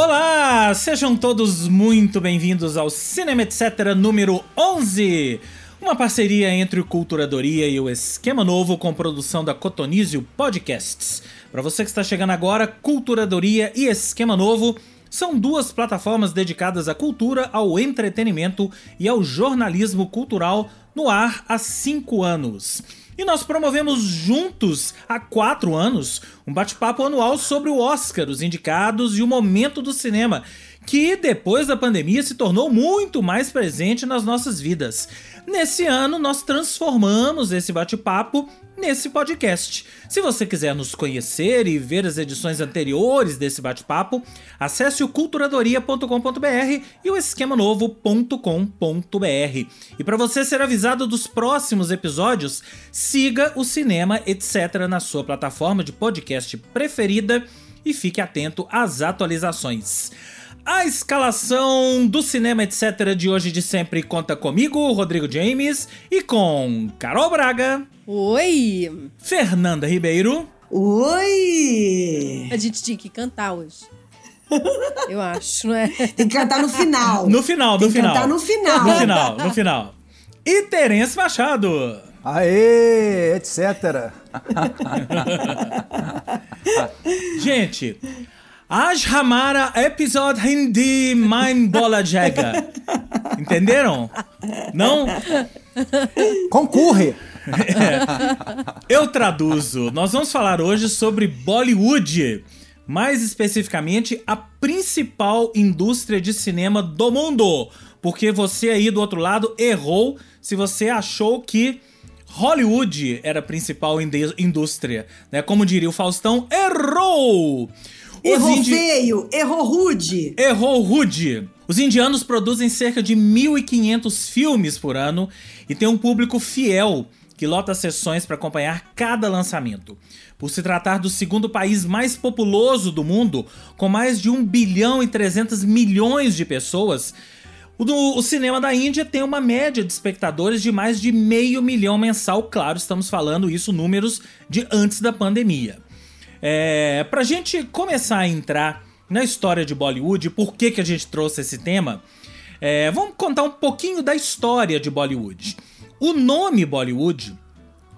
Olá, sejam todos muito bem-vindos ao Cinema Etc número 11. Uma parceria entre o Culturadoria e o Esquema Novo com produção da Cotonizio Podcasts. Para você que está chegando agora, Culturadoria e Esquema Novo são duas plataformas dedicadas à cultura, ao entretenimento e ao jornalismo cultural no ar há cinco anos. E nós promovemos juntos, há quatro anos, um bate-papo anual sobre o Oscar, os indicados e o momento do cinema, que depois da pandemia se tornou muito mais presente nas nossas vidas. Nesse ano, nós transformamos esse bate-papo nesse podcast. Se você quiser nos conhecer e ver as edições anteriores desse bate-papo, acesse o culturadoria.com.br e o esquemanovo.com.br. E para você ser avisado dos próximos episódios, siga o Cinema Etc na sua plataforma de podcast preferida e fique atento às atualizações. A escalação do cinema etc de hoje de sempre conta comigo, Rodrigo James, e com Carol Braga. Oi! Fernanda Ribeiro. Oi! A gente tinha que cantar hoje. Eu acho, não é? Tem que cantar no final. No final, no Tem que final. cantar no final. No final, no final. E Terence Machado. Aê, etc. Gente, Aaj Hamara Episode Hindi Mind Bola Jega. Entenderam? Não? Concurre! É. Eu traduzo. Nós vamos falar hoje sobre Bollywood. Mais especificamente, a principal indústria de cinema do mundo. Porque você aí do outro lado errou se você achou que Hollywood era a principal indústria. Né? Como diria o Faustão, errou! Errou indi- feio, errou rude. Errou rude. Os indianos produzem cerca de 1.500 filmes por ano e tem um público fiel que lota sessões para acompanhar cada lançamento. Por se tratar do segundo país mais populoso do mundo, com mais de 1 bilhão e 300 milhões de pessoas, o, do- o cinema da Índia tem uma média de espectadores de mais de meio milhão mensal. Claro, estamos falando isso números de antes da pandemia. É, pra gente começar a entrar na história de Bollywood, por que, que a gente trouxe esse tema, é, vamos contar um pouquinho da história de Bollywood. O nome Bollywood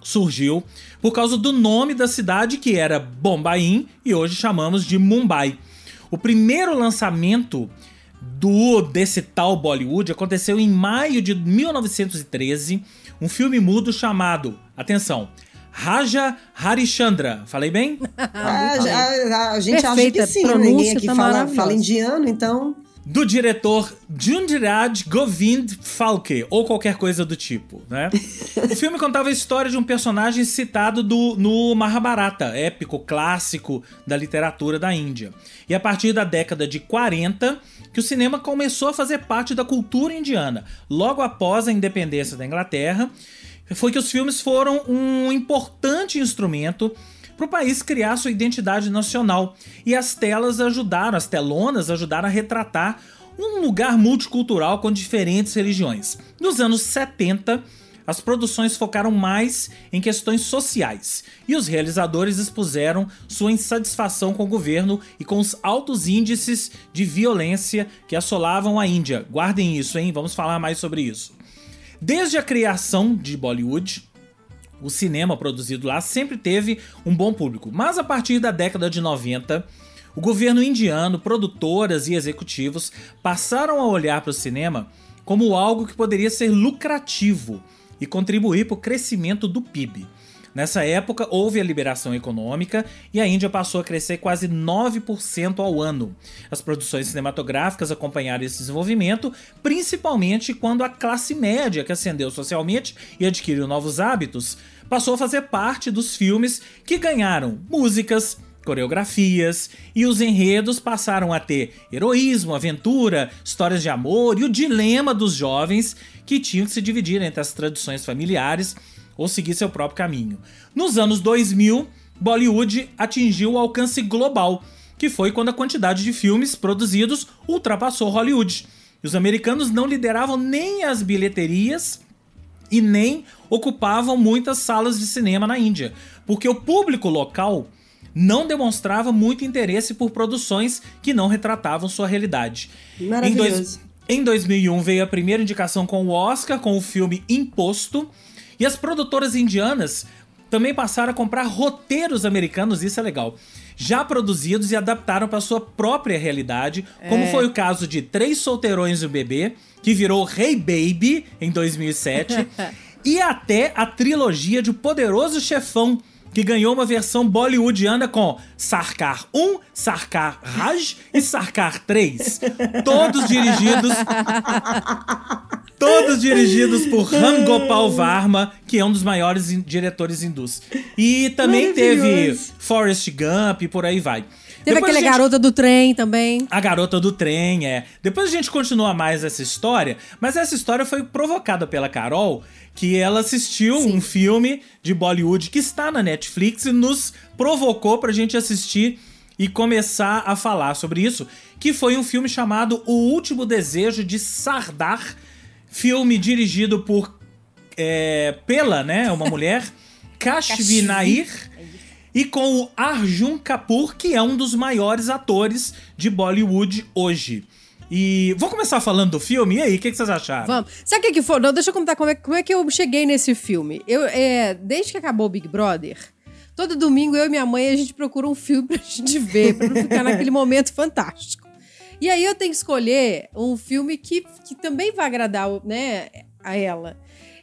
surgiu por causa do nome da cidade que era Bombaim e hoje chamamos de Mumbai. O primeiro lançamento do desse tal Bollywood aconteceu em maio de 1913, um filme mudo chamado, atenção, Raja Harishchandra. Falei bem? Ah, a, a gente acha Perfeita, que sim, né? pronúncia ninguém aqui tá fala, fala indiano, então. do diretor Jundiraj Govind Falke, ou qualquer coisa do tipo, né? o filme contava a história de um personagem citado do, no Mahabharata, épico clássico da literatura da Índia. E a partir da década de 40, que o cinema começou a fazer parte da cultura indiana. Logo após a independência da Inglaterra, foi que os filmes foram um importante instrumento para o país criar sua identidade nacional. E as telas ajudaram, as telonas ajudaram a retratar um lugar multicultural com diferentes religiões. Nos anos 70, as produções focaram mais em questões sociais e os realizadores expuseram sua insatisfação com o governo e com os altos índices de violência que assolavam a Índia. Guardem isso, hein? Vamos falar mais sobre isso. Desde a criação de Bollywood, o cinema produzido lá sempre teve um bom público, mas a partir da década de 90, o governo indiano, produtoras e executivos passaram a olhar para o cinema como algo que poderia ser lucrativo e contribuir para o crescimento do PIB. Nessa época, houve a liberação econômica e a Índia passou a crescer quase 9% ao ano. As produções cinematográficas acompanharam esse desenvolvimento, principalmente quando a classe média, que ascendeu socialmente e adquiriu novos hábitos, passou a fazer parte dos filmes que ganharam músicas, coreografias e os enredos passaram a ter heroísmo, aventura, histórias de amor e o dilema dos jovens que tinham que se dividir entre as tradições familiares ou seguir seu próprio caminho. Nos anos 2000, Bollywood atingiu o alcance global, que foi quando a quantidade de filmes produzidos ultrapassou Hollywood. E os americanos não lideravam nem as bilheterias e nem ocupavam muitas salas de cinema na Índia, porque o público local não demonstrava muito interesse por produções que não retratavam sua realidade. Em, dois, em 2001 veio a primeira indicação com o Oscar com o filme Imposto, e as produtoras indianas também passaram a comprar roteiros americanos, isso é legal, já produzidos e adaptaram para sua própria realidade, como foi o caso de Três Solteirões e o Bebê, que virou Hey Baby em 2007, e até a trilogia de O Poderoso Chefão, que ganhou uma versão bollywoodiana com Sarkar 1, Sarkar Raj e Sarkar 3. Todos dirigidos. Todos dirigidos por Ram Gopal Varma, que é um dos maiores diretores hindus. E também teve. Forrest Gump e por aí vai. Teve Depois aquele gente- garota do trem também. a garota do trem, é. Depois a gente continua mais essa história, mas essa história foi provocada pela Carol, que ela assistiu um filme de Bollywood que está na Netflix e nos provocou pra gente assistir e começar a falar sobre isso, que foi um filme chamado O Último Desejo de Sardar, filme dirigido por é, pela, né, uma mulher, Kashvi Nair, e com o Arjun Kapoor, que é um dos maiores atores de Bollywood hoje. E vou começar falando do filme. E aí, o que, que vocês acharam? Vamos. Sabe o que, que foi? Não, deixa eu contar como é, como é que eu cheguei nesse filme. Eu, é, desde que acabou o Big Brother, todo domingo eu e minha mãe a gente procura um filme pra gente ver, pra não ficar naquele momento fantástico. E aí eu tenho que escolher um filme que, que também vai agradar né, a ela.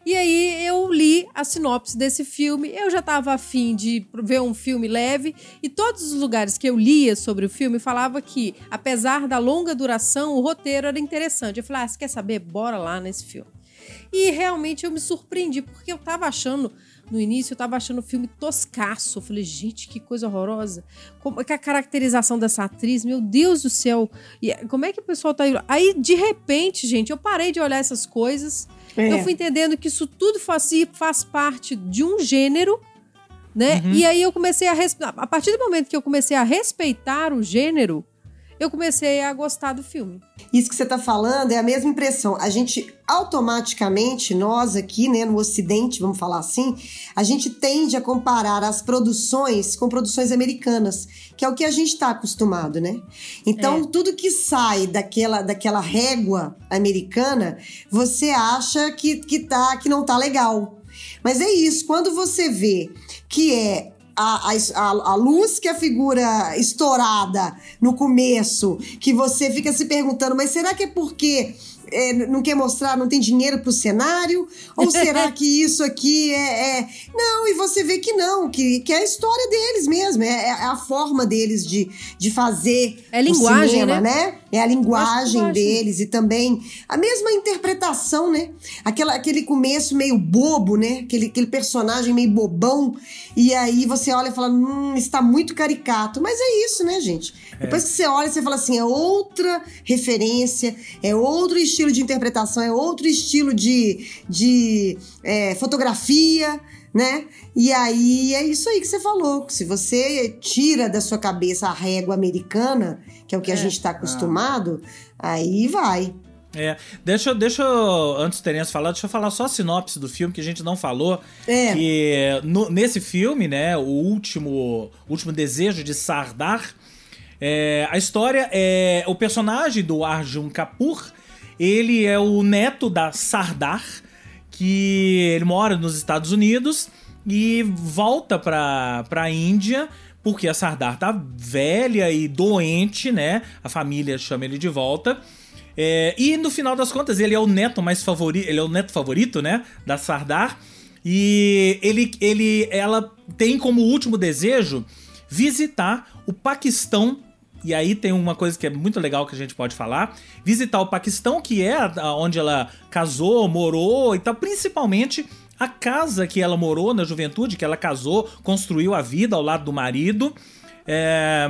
E aí eu li a sinopse desse filme, eu já estava afim de ver um filme leve, e todos os lugares que eu lia sobre o filme falava que, apesar da longa duração, o roteiro era interessante. Eu falei, ah, você quer saber? Bora lá nesse filme. E realmente eu me surpreendi, porque eu tava achando, no início, eu tava achando o filme toscaço. Eu falei, gente, que coisa horrorosa. Como é que a caracterização dessa atriz, meu Deus do céu. E como é que o pessoal tá. Aí, de repente, gente, eu parei de olhar essas coisas. É. Eu fui entendendo que isso tudo faz, faz parte de um gênero, né? Uhum. E aí eu comecei a. A partir do momento que eu comecei a respeitar o gênero, eu comecei a gostar do filme. Isso que você está falando é a mesma impressão. A gente automaticamente, nós aqui, né, no Ocidente, vamos falar assim, a gente tende a comparar as produções com produções americanas, que é o que a gente está acostumado, né? Então, tudo que sai daquela, daquela régua americana, você acha que, que, tá, que não tá legal. Mas é isso, quando você vê que é a, a, a luz que a figura estourada no começo, que você fica se perguntando, mas será que é porque é, não quer mostrar, não tem dinheiro pro cenário? Ou será que isso aqui é, é- Não, e você vê que não, que, que é a história deles mesmo, é, é a forma deles de, de fazer É o linguagem, cinema, né? né? É a linguagem linguagem. deles e também a mesma interpretação, né? Aquela, aquele começo meio bobo, né? Aquele, aquele personagem meio bobão. E aí você olha e fala, hum, está muito caricato. Mas é isso, né, gente? Depois que você olha, você fala assim, é outra referência, é outro estilo de interpretação, é outro estilo de, de é, fotografia, né? E aí é isso aí que você falou. que Se você tira da sua cabeça a régua americana, que é o que a gente está acostumado, aí vai. É, deixa, eu- deixa eu, antes do Terence falar, deixa eu falar só a sinopse do filme que a gente não falou. É. Que no- nesse filme, né, o último, último desejo de Sardar, é, a história é o personagem do Arjun Kapoor, ele é o neto da Sardar, que ele mora nos Estados Unidos e volta pra, pra Índia porque a Sardar tá velha e doente, né? A família chama ele de volta. É, e no final das contas, ele é o neto mais favorito, ele é o neto favorito, né, da Sardar. E ele, ele, ela tem como último desejo visitar o Paquistão. E aí tem uma coisa que é muito legal que a gente pode falar: visitar o Paquistão, que é onde ela casou, morou e tal, principalmente a casa que ela morou na juventude, que ela casou, construiu a vida ao lado do marido. É,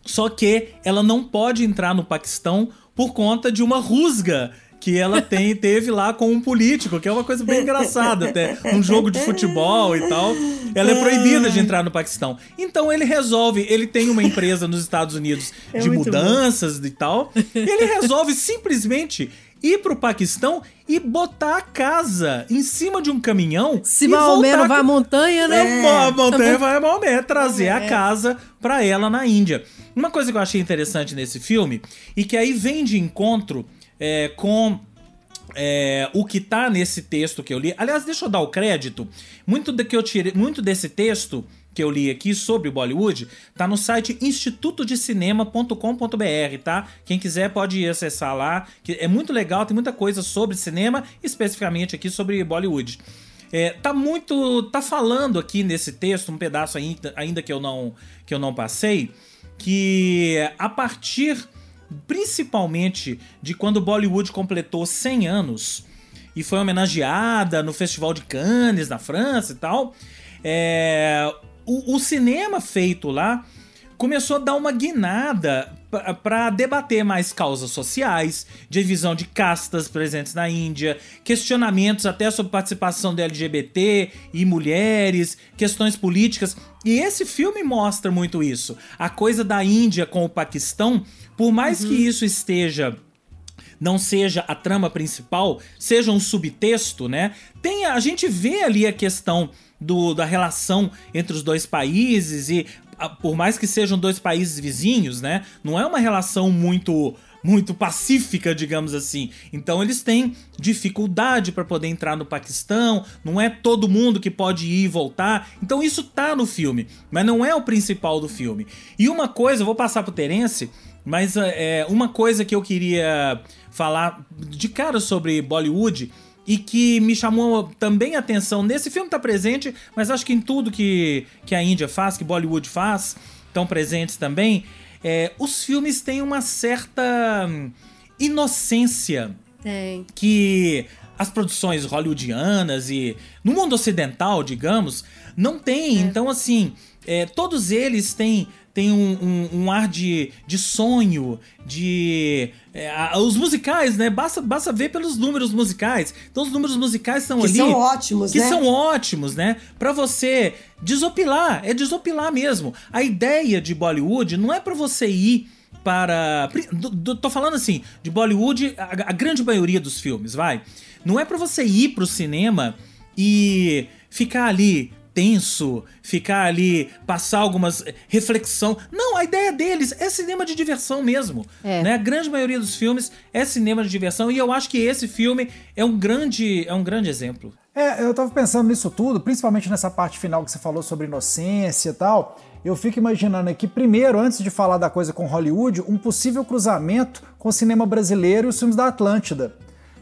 só que ela não pode entrar no Paquistão por conta de uma rusga que ela tem, teve lá com um político, que é uma coisa bem engraçada até, um jogo de futebol e tal. Ela é proibida de entrar no Paquistão. Então ele resolve, ele tem uma empresa nos Estados Unidos É de muito bom. mudanças e tal, e ele resolve simplesmente ir pro Paquistão e botar a casa em cima de um caminhão. Se Maomé não vai à com- montanha, né? é, a montanha vai a Maomé trazer a É. casa pra ela na Índia. Uma coisa que eu achei interessante nesse filme e que aí vem de encontro é, com é, o que tá nesse texto que eu li. Aliás, deixa eu dar o crédito. Muito do que eu tirei, muito desse texto que eu li aqui sobre Bollywood tá no site institutodecinema.com.br, tá? Quem quiser pode acessar lá, que é muito legal, tem muita coisa sobre cinema, especificamente aqui sobre Bollywood. É, tá muito. tá falando aqui nesse texto, um pedaço ainda, ainda que eu não que eu não passei, que a partir principalmente de quando Bollywood completou 100 anos e foi homenageada no Festival de Cannes na França e tal, é, o, o cinema feito lá começou a dar uma guinada para debater mais causas sociais, divisão de castas presentes na Índia, questionamentos até sobre participação do LGBT e mulheres, questões políticas. E esse filme mostra muito isso. A coisa da Índia com o Paquistão, por mais que isso esteja não seja a trama principal, seja um subtexto, né? Tem a gente vê ali a questão do, da relação entre os dois países e por mais que sejam dois países vizinhos, né? Não é uma relação muito muito pacífica, digamos assim. Então eles têm dificuldade para poder entrar no Paquistão, não é todo mundo que pode ir e voltar. Então isso tá no filme, mas não é o principal do filme. E uma coisa, vou passar pro Terence, mas é, uma coisa que eu queria falar de cara sobre Bollywood e que me chamou também a atenção nesse filme tá presente, mas acho que em tudo que, que a Índia faz, que Bollywood faz, estão presentes também. é, os filmes têm uma certa hum, inocência Tem. que as produções hollywoodianas e no mundo ocidental, digamos, não tem. Então, assim, é, todos eles têm, têm um, um- um ar de, de sonho, de. é, a- os musicais, né? Basta, basta ver pelos números musicais. Então, os números musicais estão Que ali. são ótimos, que né? são ótimos, né? Pra você desopilar, é desopilar mesmo. A ideia de Bollywood não é pra você ir para. Tô falando assim, de Bollywood, a, a grande maioria dos filmes, vai. Não é pra você ir pro cinema e ficar ali tenso, ficar ali, passar algumas eh, reflexão. Não, a ideia deles é cinema de diversão mesmo. É. Né? A grande maioria dos filmes é cinema de diversão e eu acho que esse filme é um grande, é um grande exemplo. É, eu tava pensando nisso tudo, principalmente nessa parte final que você falou sobre inocência e tal. Eu fico imaginando aqui, primeiro, antes de falar da coisa com Hollywood, um possível cruzamento com o cinema brasileiro e os filmes da Atlântida.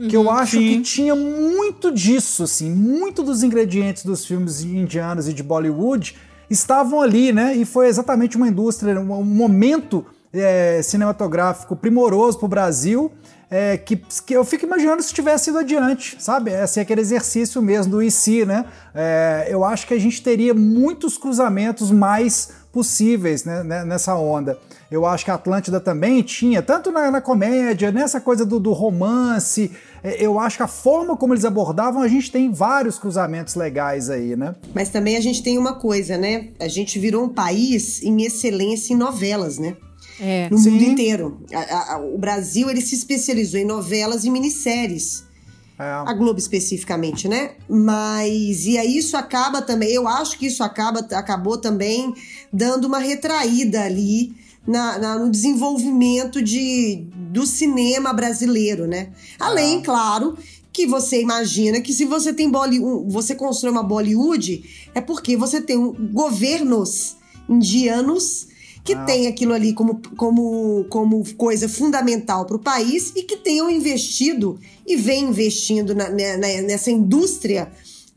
Que eu acho sim. que tinha muito disso, assim, muito dos ingredientes dos filmes indianos e de Bollywood estavam ali, né? E foi exatamente uma indústria, um, momento é, cinematográfico primoroso para o Brasil, é, que, que eu fico imaginando se tivesse ido adiante, sabe? É assim, aquele exercício mesmo do IC, né? É, eu acho que a gente teria muitos cruzamentos mais possíveis né, né, nessa onda. Eu acho que a Atlântida também tinha, tanto na, na comédia, nessa coisa do, do romance, eu acho que a forma como eles abordavam, a gente tem vários cruzamentos legais aí, né? Mas também a gente tem uma coisa, né? A gente virou um país em excelência em novelas, né? É. No Sim. mundo inteiro. A- a- a- o Brasil ele se especializou em novelas e minisséries. É, A Globo especificamente, né? Mas e aí isso acaba também, eu acho que isso acaba acabou também dando uma retraída ali na, na- no desenvolvimento de, do cinema brasileiro, né? Além, claro, que você imagina que se você tem Bolly, um- você constrói uma Bollywood, é porque você tem um- governos indianos que tem aquilo ali como, como, como coisa fundamental para o país e que tenham investido e vem investindo na- na- na- nessa indústria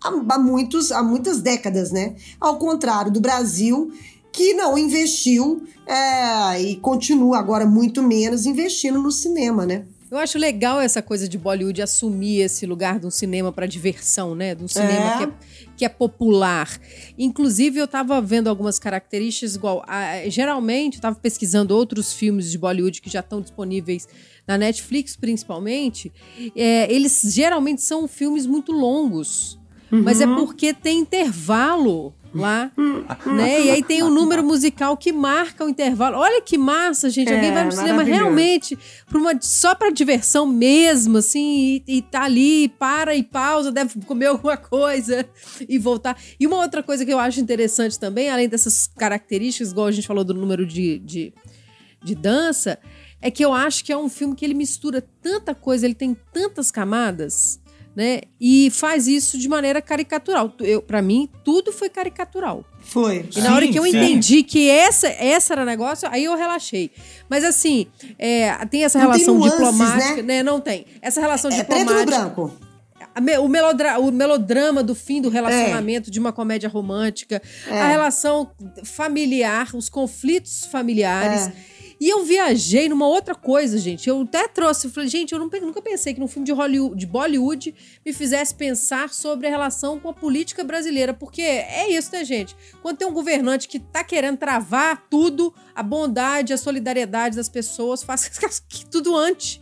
há, há muitos, há muitas décadas, né? Ao contrário do Brasil, que não investiu é, e continua agora muito menos investindo no cinema, né? Eu acho legal essa coisa de Bollywood assumir esse lugar de um cinema para diversão, né? De um cinema É. que, é, que é popular. Inclusive, eu tava vendo algumas características igual. a- geralmente, eu tava pesquisando outros filmes de Bollywood que já estão disponíveis na Netflix, principalmente. É, eles geralmente são filmes muito longos. Mas é porque tem intervalo lá, né? E aí tem um número musical que marca o intervalo. Olha que massa, gente. Alguém É, vai pro cinema maravilhoso. realmente pra uma, só pra diversão mesmo, assim, e, e tá ali, para e pausa, deve comer alguma coisa e voltar. E uma outra coisa que eu acho interessante também, além dessas características, igual a gente falou do número de, de, de dança, é que eu acho que é um filme que ele mistura tanta coisa, ele tem tantas camadas, né? E faz isso de maneira caricatural. Eu, para mim, tudo foi caricatural. Foi. E na hora Sim, que eu sim. entendi que essa, essa era o negócio, aí eu relaxei. Mas assim, é, tem essa Não tem relação nuances, diplomática, né? né? Não tem. Essa relação É preto no diplomática. branco. A me- o, melodra- o melodrama do fim do relacionamento de uma comédia romântica, É. a relação familiar, os conflitos familiares. É. E eu viajei numa outra coisa, gente. Eu até trouxe, eu falei, gente, eu nunca pensei que num filme de Hollywood, de Bollywood, me fizesse pensar sobre a relação com a política brasileira. Porque é isso, né, gente? Quando tem um governante que tá querendo travar tudo, a bondade, a solidariedade das pessoas, faz que tudo antes.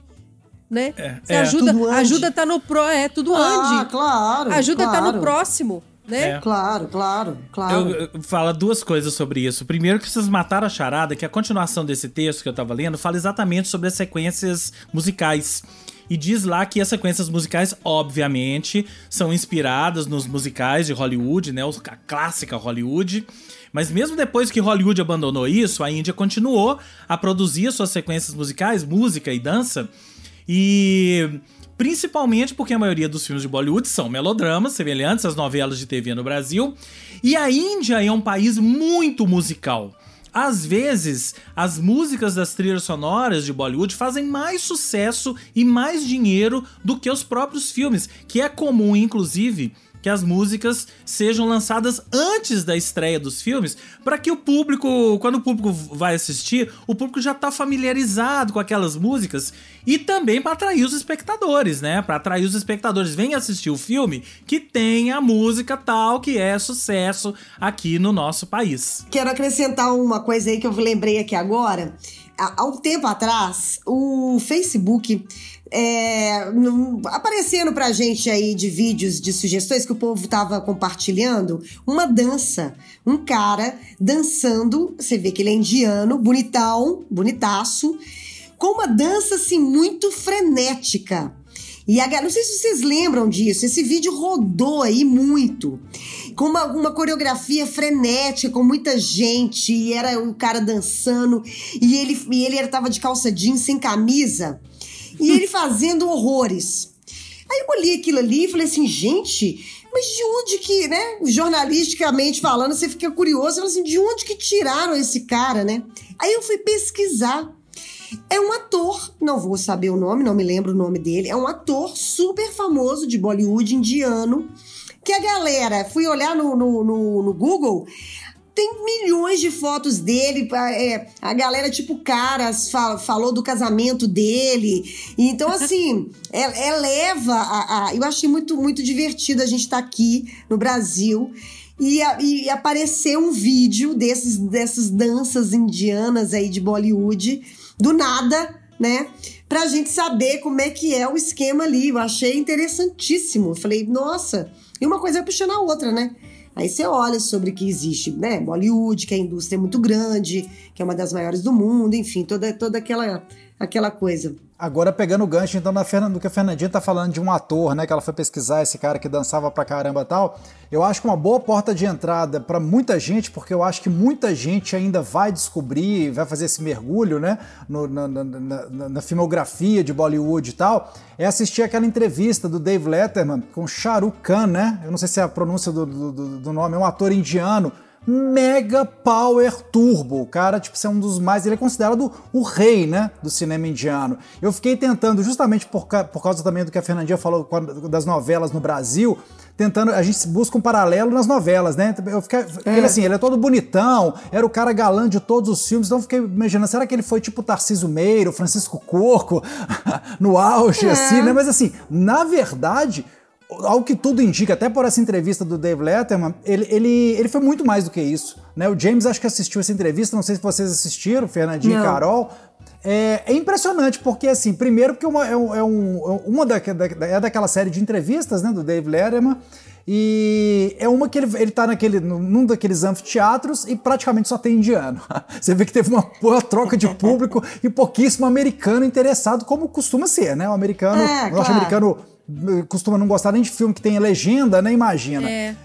Né? Você é. ajuda, ajuda tá no pro, é tudo Ah, ande. claro. Ajuda tá claro. no próximo, né? É. Claro, claro, claro. Eu, eu falo duas coisas sobre isso. Primeiro, que vocês mataram a charada, que a continuação desse texto que eu tava lendo fala exatamente sobre as sequências musicais. E diz lá que as sequências musicais, obviamente, são inspiradas nos musicais de Hollywood, né? os- A clássica Hollywood. Mas mesmo depois que Hollywood abandonou isso, a Índia continuou a produzir suas sequências musicais, música e dança. E principalmente porque a maioria dos filmes de Bollywood são melodramas semelhantes às novelas de TV no Brasil. E a Índia é um país muito musical. Às vezes, as músicas das trilhas sonoras de Bollywood fazem mais sucesso e mais dinheiro do que os próprios filmes, que é comum, inclusive, que as músicas sejam lançadas antes da estreia dos filmes, para que o público, quando o público vai assistir, o público já tá familiarizado com aquelas músicas e também para atrair os espectadores, né? Para atrair os espectadores, vem assistir o filme que tem a música tal que é sucesso aqui no nosso país. Quero acrescentar uma coisa aí que eu lembrei aqui agora. Há um tempo atrás, o Facebook é, aparecendo pra gente aí de vídeos de sugestões que o povo tava compartilhando, uma dança. Um cara dançando, você vê que ele é indiano, bonitão, bonitaço, com uma dança assim muito frenética. E a, não sei se vocês lembram disso, esse vídeo rodou aí muito. Com uma, uma coreografia frenética, com muita gente, e era o cara dançando, e ele, e ele tava de calça jeans, sem camisa, e ele fazendo horrores. Aí eu olhei aquilo ali e falei assim, gente, mas de onde que, né? Jornalisticamente falando, você fica curioso, fala assim, de onde que tiraram esse cara, né? Aí eu fui pesquisar. É um ator, não vou saber o nome, não me lembro o nome dele. É um ator super famoso de Bollywood indiano. Que a galera, fui olhar no, no, no- no Google, tem milhões de fotos dele. é, a galera, tipo, caras, fa- falou do casamento dele. Então, assim, é- eleva a, a- Eu achei muito, muito divertido a gente estar aqui no Brasil. E, e um vídeo desses, dessas danças indianas aí de Bollywood, do nada, né? Pra gente saber como é que é o esquema ali. Eu achei interessantíssimo. Eu falei, nossa, e uma coisa vai puxando a outra, né? Aí você olha sobre que existe, né? Bollywood, que a indústria é muito grande, que é uma das maiores do mundo, enfim, toda, toda aquela, aquela coisa. Agora pegando o gancho, então, na Fernan- do que a Fernandinha tá falando de um ator, né? Que ela foi pesquisar esse cara que dançava pra caramba tal. Eu acho que uma boa porta de entrada pra muita gente, porque eu acho que muita gente ainda vai descobrir, vai fazer esse mergulho, né? no- na, na- na- na- filmografia de Bollywood e tal, é assistir aquela entrevista do Dave Letterman com Shah Rukh Khan, né? Eu não sei se é a pronúncia do- do- do nome, é um ator indiano mega power turbo. O cara, tipo, é um dos mais. Ele é considerado o rei, né? Do cinema indiano. Eu fiquei tentando, justamente por, ca- por causa também do que a Fernandinha falou das novelas no Brasil. Tentando, a gente busca um paralelo nas novelas, né? Eu fiquei, Ele assim, ele é todo bonitão, era o cara galã de todos os filmes, então eu fiquei imaginando, será que ele foi tipo Tarcísio Meiro, Francisco Corco, no auge, assim, né? Mas assim, na verdade, ao que tudo indica, até por essa entrevista do Dave Letterman, ele, ele, ele foi muito mais do que isso. Né? O James acho que assistiu essa entrevista, não sei se vocês assistiram, Fernandinho e Não. Carol. É, é impressionante, porque assim, primeiro porque uma, é, é um- uma da, da- é daquela série de entrevistas né, do Dave Letterman, E é uma que ele, ele tá naquele, num daqueles anfiteatros e praticamente só tem indiano. Você vê que teve uma boa troca de público e pouquíssimo americano interessado, como costuma ser, né? O americano, É, o claro. Costuma não gostar nem de filme que tem legenda, né? Imagina. É.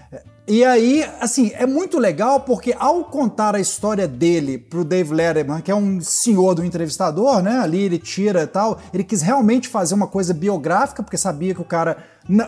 E aí, assim, é muito legal porque ao contar a história dele pro Dave Letterman, que é um senhor do entrevistador, né? Ali ele tira e tal, ele quis realmente fazer uma coisa biográfica, porque sabia que o cara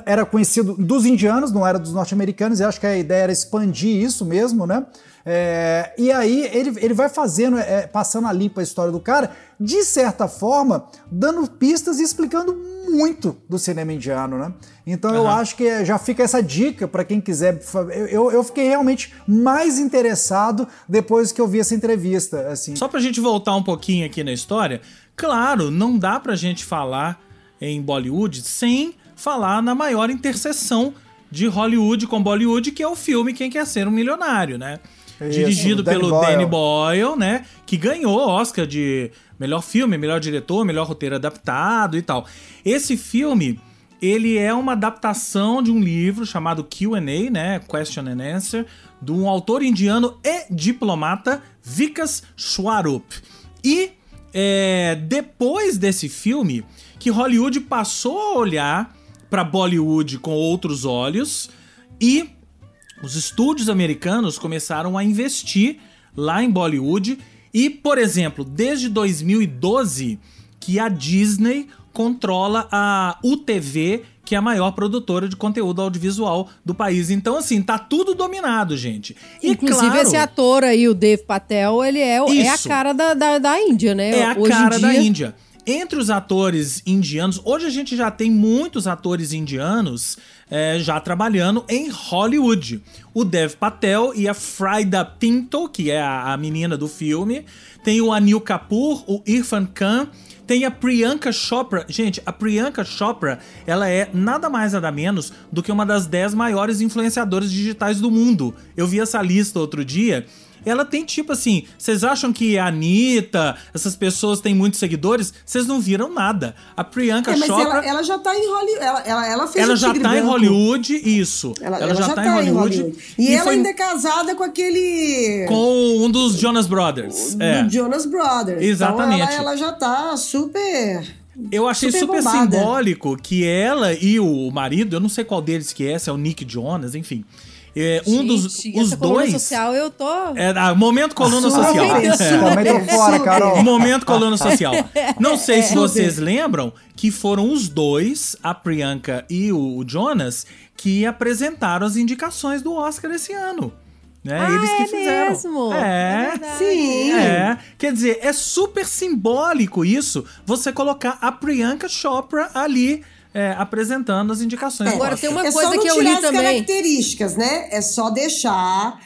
era conhecido dos indianos, não era dos norte-americanos, e acho que a ideia era expandir isso mesmo, né? É, e aí ele, ele vai fazendo, é, passando a limpa a história do cara, de certa forma, dando pistas e explicando muito do cinema indiano, né? Então eu acho que já fica essa dica para quem quiser. eu, eu fiquei realmente mais interessado depois que eu vi essa entrevista, assim. Só pra gente voltar um pouquinho aqui na história, claro, não dá pra gente falar em Bollywood sem falar na maior interseção de Hollywood com Bollywood, que é o filme Quem Quer Ser um Milionário, né? Isso, Dirigido Danny pelo Boyle. Danny Boyle, né? Que ganhou Oscar de melhor filme, melhor diretor, melhor roteiro adaptado e tal. Esse filme, ele é uma adaptação de um livro chamado Q&A, né? Question and Answer, de um autor indiano e diplomata Vikas Swarup. E é, depois desse filme, que Hollywood passou a olhar para Bollywood com outros olhos e os estúdios americanos começaram a investir lá em Bollywood e, por exemplo, desde 2012 que a Disney controla a UTV, que é a maior produtora de conteúdo audiovisual do país. Então, assim, tá tudo dominado, gente. E Inclusive, claro, esse ator aí, o Dave Patel, ele é, o- é a Isso. cara da, da, da Índia, né? É a Hoje cara da dia- Índia. Entre os atores indianos, hoje a gente já tem muitos atores indianos é, já trabalhando em Hollywood. O Dev Patel e a Frida Pinto, que é a, a menina do filme. Tem o Anil Kapoor, o Irfan Khan. Tem a Priyanka Chopra. Gente, a Priyanka Chopra, ela é nada mais nada menos do que uma das 10 maiores influenciadoras digitais do mundo. Eu vi essa lista outro dia. Ela tem tipo assim, vocês acham que a Anitta, essas pessoas têm muitos seguidores? Vocês não viram nada. A Priyanka É, mas Chopra, ela, ela, ela já tá em Hollywood. Ela, ela, ela fez o já Tigre tá em Branco. Hollywood, isso. Ela, ela já, tá, em Hollywood. E, ela foi ainda é casada com aquele. com um dos Jonas Brothers. do É. Jonas Brothers. Exatamente. Então ela, ela já tá super. Eu achei super super, simbólico que ela e o marido, eu não sei qual deles que é, se é o Nick Jonas, enfim. É, um dos Gente, os essa coluna dois. social eu tô. É, ah, momento coluna social. É. super, Também tô fora. Carol. Momento coluna social. Não sei se É. vocês lembram que foram os dois, a Priyanka e o o Jonas, que apresentaram as indicações do Oscar esse ano. Né? Ah, Eles que é fizeram. mesmo? É. verdade. Sim. É, quer dizer, é super simbólico isso, você colocar a Priyanka Chopra ali é, apresentando as indicações. do Agora, tem uma é coisa só não que eu tirar li as também. características, né? É só deixar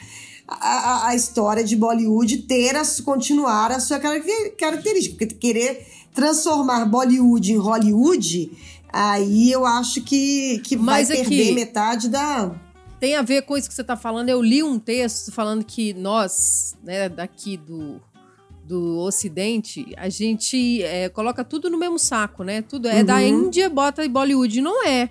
a, a, a história de Bollywood ter a, continuar a sua caracter- característica. Porque querer transformar Bollywood em Hollywood, aí eu acho que, que vai Mas aqui- perder metade da. Tem a ver com isso que você tá falando. Eu li um texto falando que nós, né, daqui do, do Ocidente, a gente é, coloca tudo no mesmo saco, né? Tudo é da Uhum. Índia, bota em Bollywood. Não é.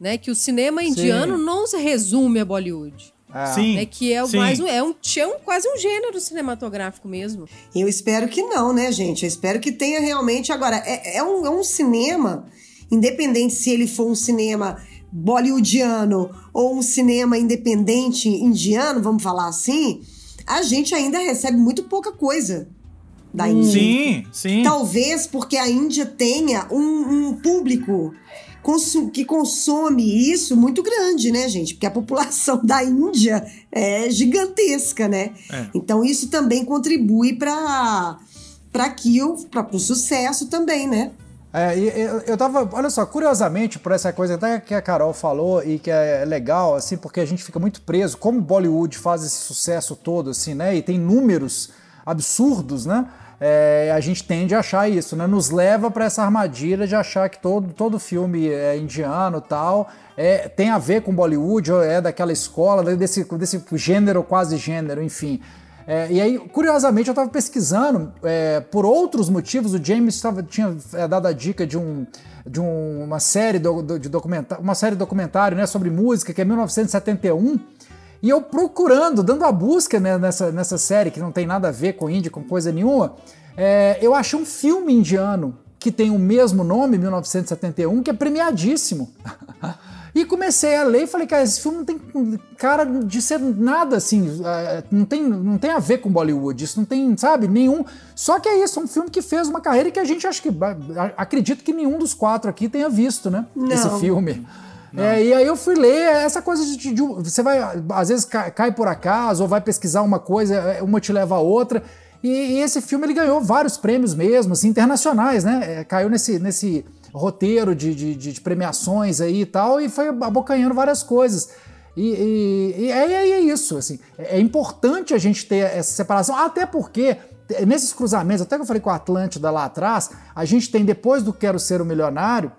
Né? Que o cinema indiano não se resume a Bollywood. É. Sim. Né? Que é, o sim. mais um, é, um, é um quase um gênero cinematográfico mesmo. Eu espero que não, né, gente? Eu espero que tenha realmente. Agora, é, é um, é um cinema, independente se ele for um cinema bollywoodiano ou um cinema independente indiano, vamos falar assim, a gente ainda recebe muito pouca coisa da Índia. Sim, sim. Talvez porque a Índia tenha um, um público consu- que consome isso muito grande, né, gente? Porque a população da Índia é gigantesca, né? É. Então isso também contribui para para que o para o sucesso também, né? É, eu, tava, olha só, curiosamente, por essa coisa até que a Carol falou e que é legal, assim, porque a gente fica muito preso, como Bollywood faz esse sucesso todo, assim, né, e tem números absurdos, né, é, a gente tende a achar isso, né, nos leva para essa armadilha de achar que todo, todo filme é indiano tal, é, tem a ver com Bollywood, ou é daquela escola, desse, desse gênero, quase gênero, enfim. É, e aí, curiosamente, eu estava pesquisando é, por outros motivos. O James tava, tinha é, dado a dica de, um, de um, uma série do, do, de documentário, uma série documentário né, sobre música que é 1971. E eu procurando, dando a busca né, nessa, nessa série que não tem nada a ver com índia, com coisa nenhuma, é, eu achei um filme indiano que tem o mesmo nome, 1971, que é premiadíssimo. E comecei a ler e falei, cara, esse filme não tem cara de ser nada assim, é, não tem, não tem a ver com Bollywood, isso não tem, sabe, nenhum. Só que é isso, é um filme que fez uma carreira que a gente acho que. Acredito que nenhum dos quatro aqui tenha visto, né? Não. Esse filme. É, e aí eu fui ler essa coisa de, de, de, Você vai, às vezes, cai, cai, por acaso, ou vai pesquisar uma coisa, é, uma te leva a outra. E, e esse filme ele ganhou vários prêmios mesmo, assim, internacionais, né? É, caiu nesse. nesse roteiro de, de, de, premiações aí e tal, e foi abocanhando várias coisas. E, e, e é, é, isso, assim, é importante a gente ter essa separação, até porque nesses cruzamentos, até que eu falei com a Atlântida lá atrás, a gente tem, depois do Quero Ser o Milionário,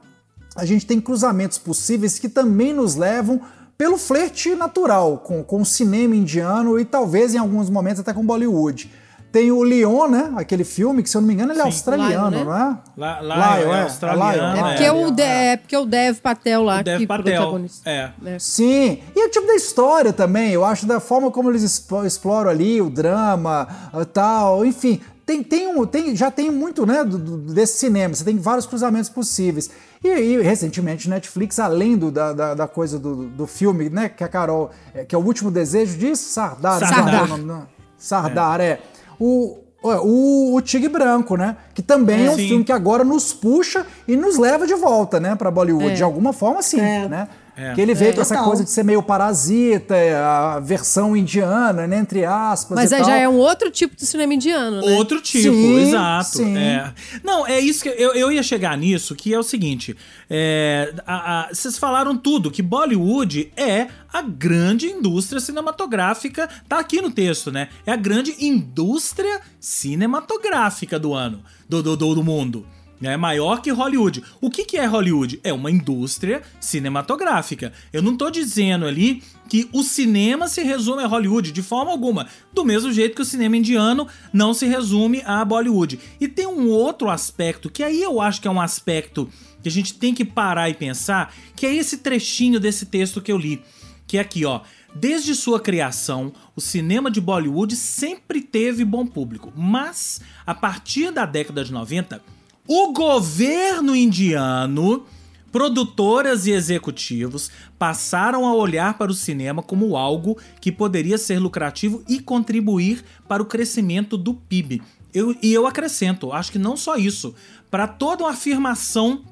a gente tem cruzamentos possíveis que também nos levam pelo flerte natural com, com o cinema indiano e talvez em alguns momentos até com Bollywood. Tem o Leon, né? Aquele filme, que se eu não me engano ele é Sim. australiano, Lion, né? não é? Lá, lá é, é, australiano. É, porque, é. O de, é porque o Dev Patel lá o Dev que Patel, é. é. Sim. E o tipo da história também, eu acho da forma como eles exploram ali o drama, tal, enfim. Tem, tem um, tem, já tem muito né, do, do, desse cinema, você tem vários cruzamentos possíveis. E, e recentemente Netflix, além do, da, da, da, coisa do, do filme, né, que a Carol, é, que é o último desejo de Sardar. Sardar. Sardar, Sardar é. O, o, o Tigre Branco, né? Que também é, é um sim. filme que agora nos puxa e nos leva de volta, né, para Bollywood. É. De alguma forma, sim, é. né? É. Que ele veio é, com essa total. coisa de ser meio parasita, a versão indiana, né, entre aspas. Mas aí já é um outro tipo de cinema indiano, né? Outro tipo, sim, exato. Sim. É. Não, é isso que eu, eu ia chegar nisso, que é o seguinte: é, a, a, vocês falaram tudo, que Bollywood é a grande indústria cinematográfica. Tá aqui no texto, né? É a grande indústria cinematográfica do ano, do, do, do mundo é maior que Hollywood. O que, que é Hollywood? É uma indústria cinematográfica. Eu não tô dizendo ali que o cinema se resume a Hollywood de forma alguma, do mesmo jeito que o cinema indiano não se resume a Bollywood. E tem um outro aspecto que aí eu acho que é um aspecto que a gente tem que parar e pensar, que é esse trechinho desse texto que eu li, que é aqui, ó. Desde sua criação, o cinema de Bollywood sempre teve bom público, mas a partir da década de 90, o governo indiano, produtoras e executivos passaram a olhar para o cinema como algo que poderia ser lucrativo e contribuir para o crescimento do PIB. Eu, e eu acrescento, acho que não só isso, para toda uma afirmação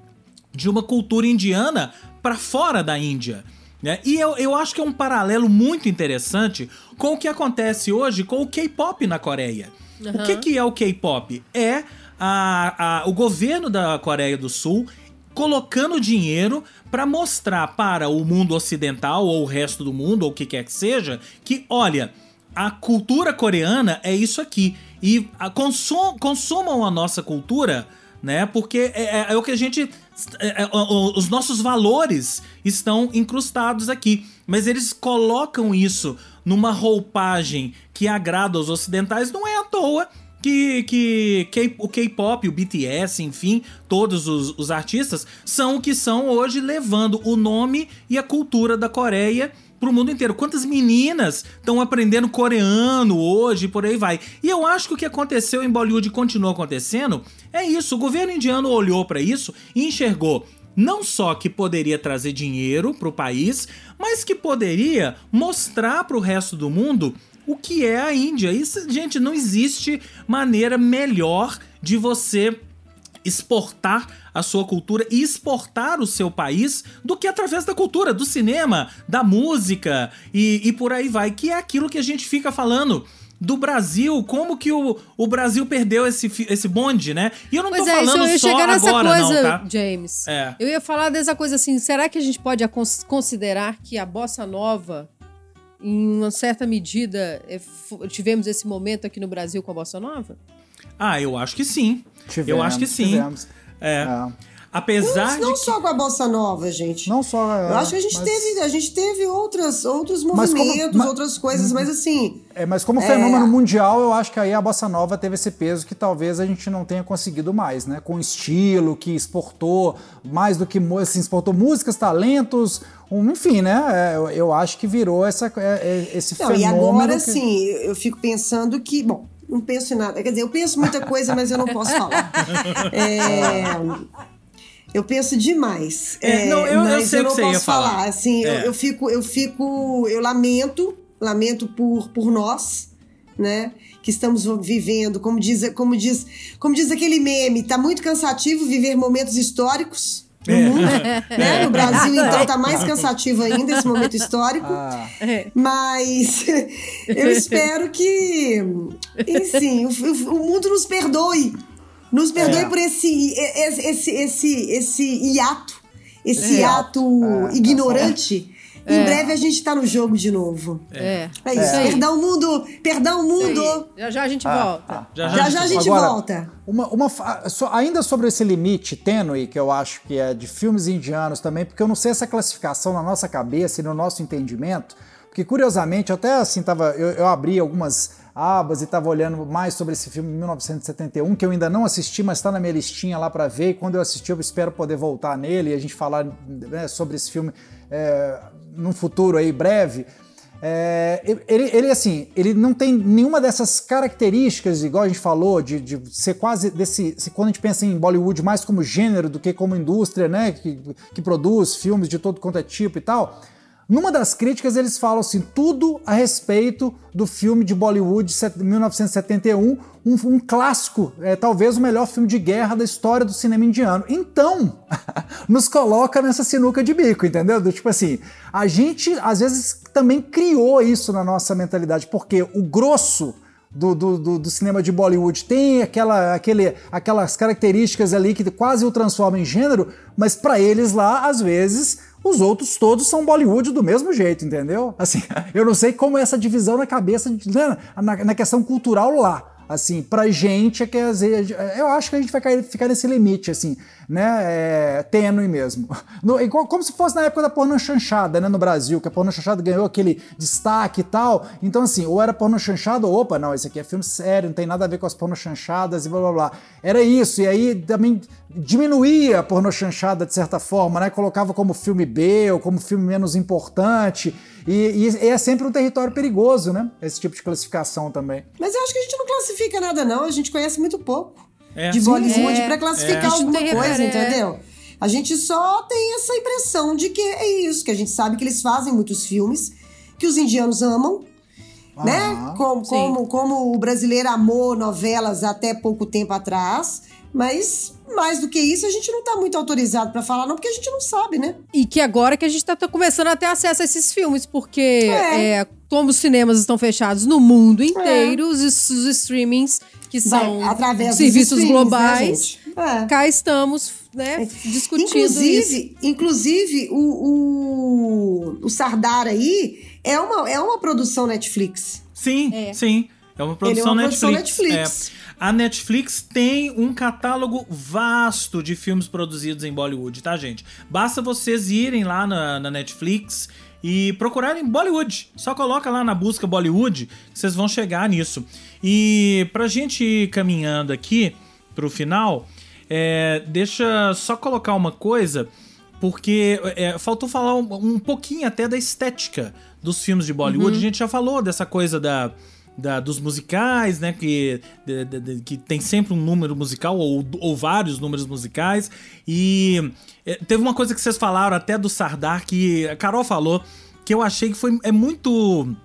de uma cultura indiana para fora da Índia. Né? E eu, eu acho que é um paralelo muito interessante com o que acontece hoje com o K-pop na Coreia. Uhum. O que, que é o K-pop? É a, a, o governo da Coreia do Sul colocando dinheiro para mostrar para o mundo ocidental ou o resto do mundo ou o que quer que seja que olha a cultura coreana é isso aqui. E a, consum, consumam a nossa cultura né? Porque é, é, é o que a gente é, é os nossos valores estão incrustados aqui. Mas eles colocam isso numa roupagem que agrada aos ocidentais. Não é à toa que, que, que o K-pop, o BTS, enfim, todos os, os artistas são o que são hoje, levando o nome e a cultura da Coreia pro mundo inteiro. Quantas meninas estão aprendendo coreano hoje, por aí vai. E eu acho que o que aconteceu em Bollywood e continua acontecendo é isso. O governo indiano olhou para isso e enxergou não só que poderia trazer dinheiro para o país, mas que poderia mostrar para o resto do mundo o que é a Índia. Isso, gente, não existe maneira melhor de você exportar a sua cultura e exportar o seu país do que através da cultura, do cinema, da música e, e por aí vai, que é aquilo que a gente fica falando do Brasil, como que o, o Brasil perdeu esse, esse bonde, né? E eu não pois tô é, falando isso, eu só nessa agora, coisa, não, tá? James. É. Eu ia falar dessa coisa assim, será que a gente pode considerar que a bossa nova em uma certa medida, é, tivemos esse momento aqui no Brasil com a Bossa Nova? Ah, eu acho que sim. Tivemos, eu acho que sim. Tivemos. É. é. Apesar não, não de. só com a bossa nova, gente. Não só. Eu acho que a gente mas... teve, a gente teve outras, outros Mas como- movimentos, mas- outras coisas, mas assim. É, mas como fenômeno mundial, eu acho que aí a bossa nova teve esse peso que talvez a gente não tenha conseguido mais, né? Com estilo que exportou mais do que assim, exportou músicas, talentos, um- enfim, né? É, eu, eu acho que virou essa, é, é, esse Não, e fenômeno. agora, que- assim, eu fico pensando que, bom, não penso em nada. Quer dizer, eu penso muita coisa, mas eu não posso falar. É, eu penso demais. É, não, eu- eu sei o não que você ia posso falar. Assim, eu, É. eu fico, eu fico, eu lamento, lamento por, por nós, né? Que estamos vivendo, como diz, como diz, como diz aquele meme, tá muito cansativo viver momentos históricos. No É. mundo, né? No Brasil, então, tá mais cansativo ainda esse momento histórico. Ah, Mas eu espero que, enfim, o- o mundo nos perdoe. Nos perdoe É. por esse, esse, esse, esse, esse hiato, esse É. ato ignorante. Em breve a gente tá no jogo de novo. É. É isso. É. Perdão, mundo! Perdão, mundo! Já já a gente Ah, volta. Já Já já a gente Agora, volta. Uma, uma ainda sobre esse limite tênue, que eu acho que é de filmes indianos também, porque eu não sei essa classificação na nossa cabeça e no nosso entendimento, porque curiosamente, eu até assim, tava, eu, eu abri algumas abas e estava olhando mais sobre esse filme de 1971, que eu ainda não assisti, mas está na minha listinha lá para ver, e quando eu assistir eu espero poder voltar nele e a gente falar né, sobre esse filme é, num futuro aí breve. É, ele, ele, assim, ele não tem nenhuma dessas características, igual a gente falou, de, de ser quase desse. se Quando a gente pensa em Bollywood mais como gênero do que como indústria, né? Que, que produz filmes de todo quanto é tipo e tal. Numa das críticas, eles falam assim: tudo a respeito do filme de Bollywood de 1971, um, um clássico, é, talvez o melhor filme de guerra da história do cinema indiano. Então, nos coloca nessa sinuca de bico, entendeu? Tipo assim, a gente às vezes também criou isso na nossa mentalidade, porque o grosso do, do, do, do cinema de Bollywood tem aquela, aquele, aquelas características ali que quase o transformam em gênero, mas para eles lá, às vezes, os outros todos são Bollywood do mesmo jeito, entendeu? Assim, eu não sei como é essa divisão na cabeça, né, na, na questão cultural lá. Assim, pra gente é que às vezes, eu acho que a gente vai ficar nesse limite, assim, né, é, tênue mesmo. No, igual, como se fosse na época da porno chanchada, né, no Brasil, que a porno chanchada ganhou aquele destaque e tal. Então, assim, ou era porno chanchada, ou, opa, não, esse aqui é filme sério, não tem nada a ver com as porno chanchadas e blá blá blá. Era isso, e aí também diminuía a porno chanchada de certa forma, né, colocava como filme B ou como filme menos importante. E, e- e é sempre um território perigoso, né, esse tipo de classificação também. Mas eu acho que a gente não classifica nada, não. A gente conhece muito pouco É. de Bollywood é. pra classificar É. A gente alguma coisa, referência. entendeu? A gente só tem essa impressão de que é isso, que a gente sabe que eles fazem muitos filmes, que os indianos amam, né? Aham. Como, como, como o brasileiro amou novelas até pouco tempo atrás. Mas, mais do que isso, a gente não tá muito autorizado pra falar, não, porque a gente não sabe, né? E que agora que a gente tá, tá começando a ter acesso a esses filmes, porque É. é, como os cinemas estão fechados no mundo inteiro, os, os streamings, que Vai são através dos serviços né, globais, gente? É. cá estamos, né, discutindo isso. Inclusive, inclusive o, o, o Sardar aí é uma, é uma produção Netflix. Sim, É. sim. É uma produção, uma produção Netflix. A Netflix tem um catálogo vasto de filmes produzidos em Bollywood, tá, gente? Basta vocês irem lá na, na Netflix e procurarem Bollywood. Só coloca lá na busca Bollywood vocês vão chegar nisso. E pra gente ir caminhando aqui pro final, é, deixa só colocar uma coisa porque é, faltou falar um, um pouquinho até da estética dos filmes de Bollywood. A gente já falou dessa coisa da, da- dos musicais, né? Que, de- de- que tem sempre um número musical ou, ou vários números musicais. E é, teve uma coisa que vocês falaram até do Sardar que a Carol falou que eu achei que foi é muito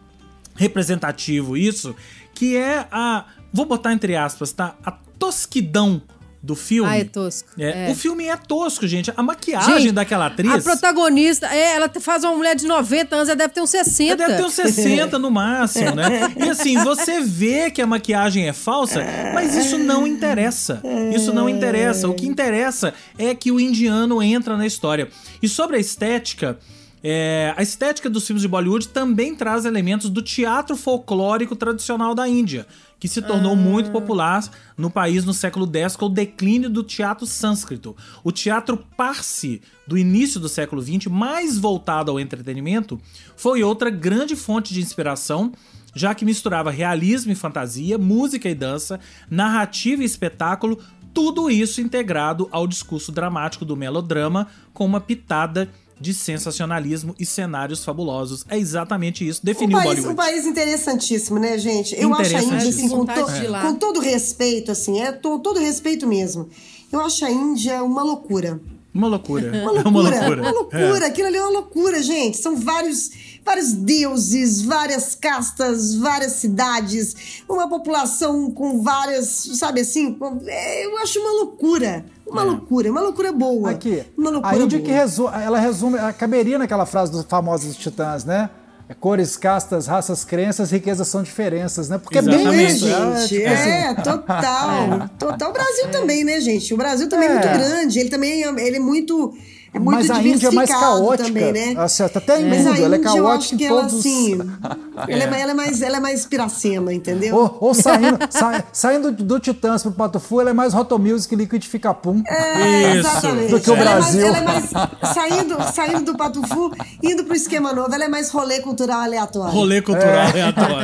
representativo isso, que é a vou botar entre aspas, tá? A tosquidão do filme. Ah, é tosco. É, É. O filme é tosco, gente. A maquiagem Gente, daquela atriz. A protagonista, é, ela faz uma mulher de 90 anos, ela deve ter uns 60. Deve ter uns 60 no máximo, né? E assim, você vê que a maquiagem é falsa, mas isso não interessa. Isso não interessa. O que interessa é que o indiano entra na história. E sobre a estética, É, a estética dos filmes de Bollywood também traz elementos do teatro folclórico tradicional da Índia, que se tornou ah. muito popular no país no século X com o declínio do teatro sânscrito. O teatro Parsi do início do século XX, mais voltado ao entretenimento, foi outra grande fonte de inspiração já que misturava realismo e fantasia, música e dança, narrativa e espetáculo, tudo isso integrado ao discurso dramático do melodrama com uma pitada de sensacionalismo e cenários fabulosos. É exatamente isso. Definiu um país, Bollywood. Um país interessantíssimo, né, gente? Eu acho a Índia, assim, com, to, com, todo respeito, assim, é to, todo respeito mesmo. Eu acho a Índia uma loucura. Uma loucura. Uma loucura. É uma loucura. Uma loucura. É. Aquilo ali é uma loucura, gente. São vários vários deuses, várias castas, várias cidades, uma população com várias, sabe assim? É, eu acho uma loucura. Uma é. loucura, uma loucura boa. Aqui, uma loucura a Índia boa. que resume, ela resume, ela caberia naquela frase dos famosos titãs, né? É cores, castas, raças, crenças, riquezas são diferenças, né? Porque Exatamente. é bem isso, gente. É, assim. é total. Total. O Brasil também, né, gente? O Brasil também é, é muito grande. Ele também ele é muito é muito mas a Índia é mais caótica. Também, né? Assim, até em mundo, ela é caótica em todos... Ela, assim, ela, é, ela, é mais, ela é mais piracema, entendeu? Ou, ou saindo, sa, saindo do Titãs pro Pato Fu, ela é mais Roto Music Liquidifica Pum. É, Isso. exatamente. Do que o Brasil. Ela é mais, ela é mais saindo, saindo do Pato Fu, indo pro esquema novo, ela é mais rolê cultural aleatório. Rolê cultural é. aleatório.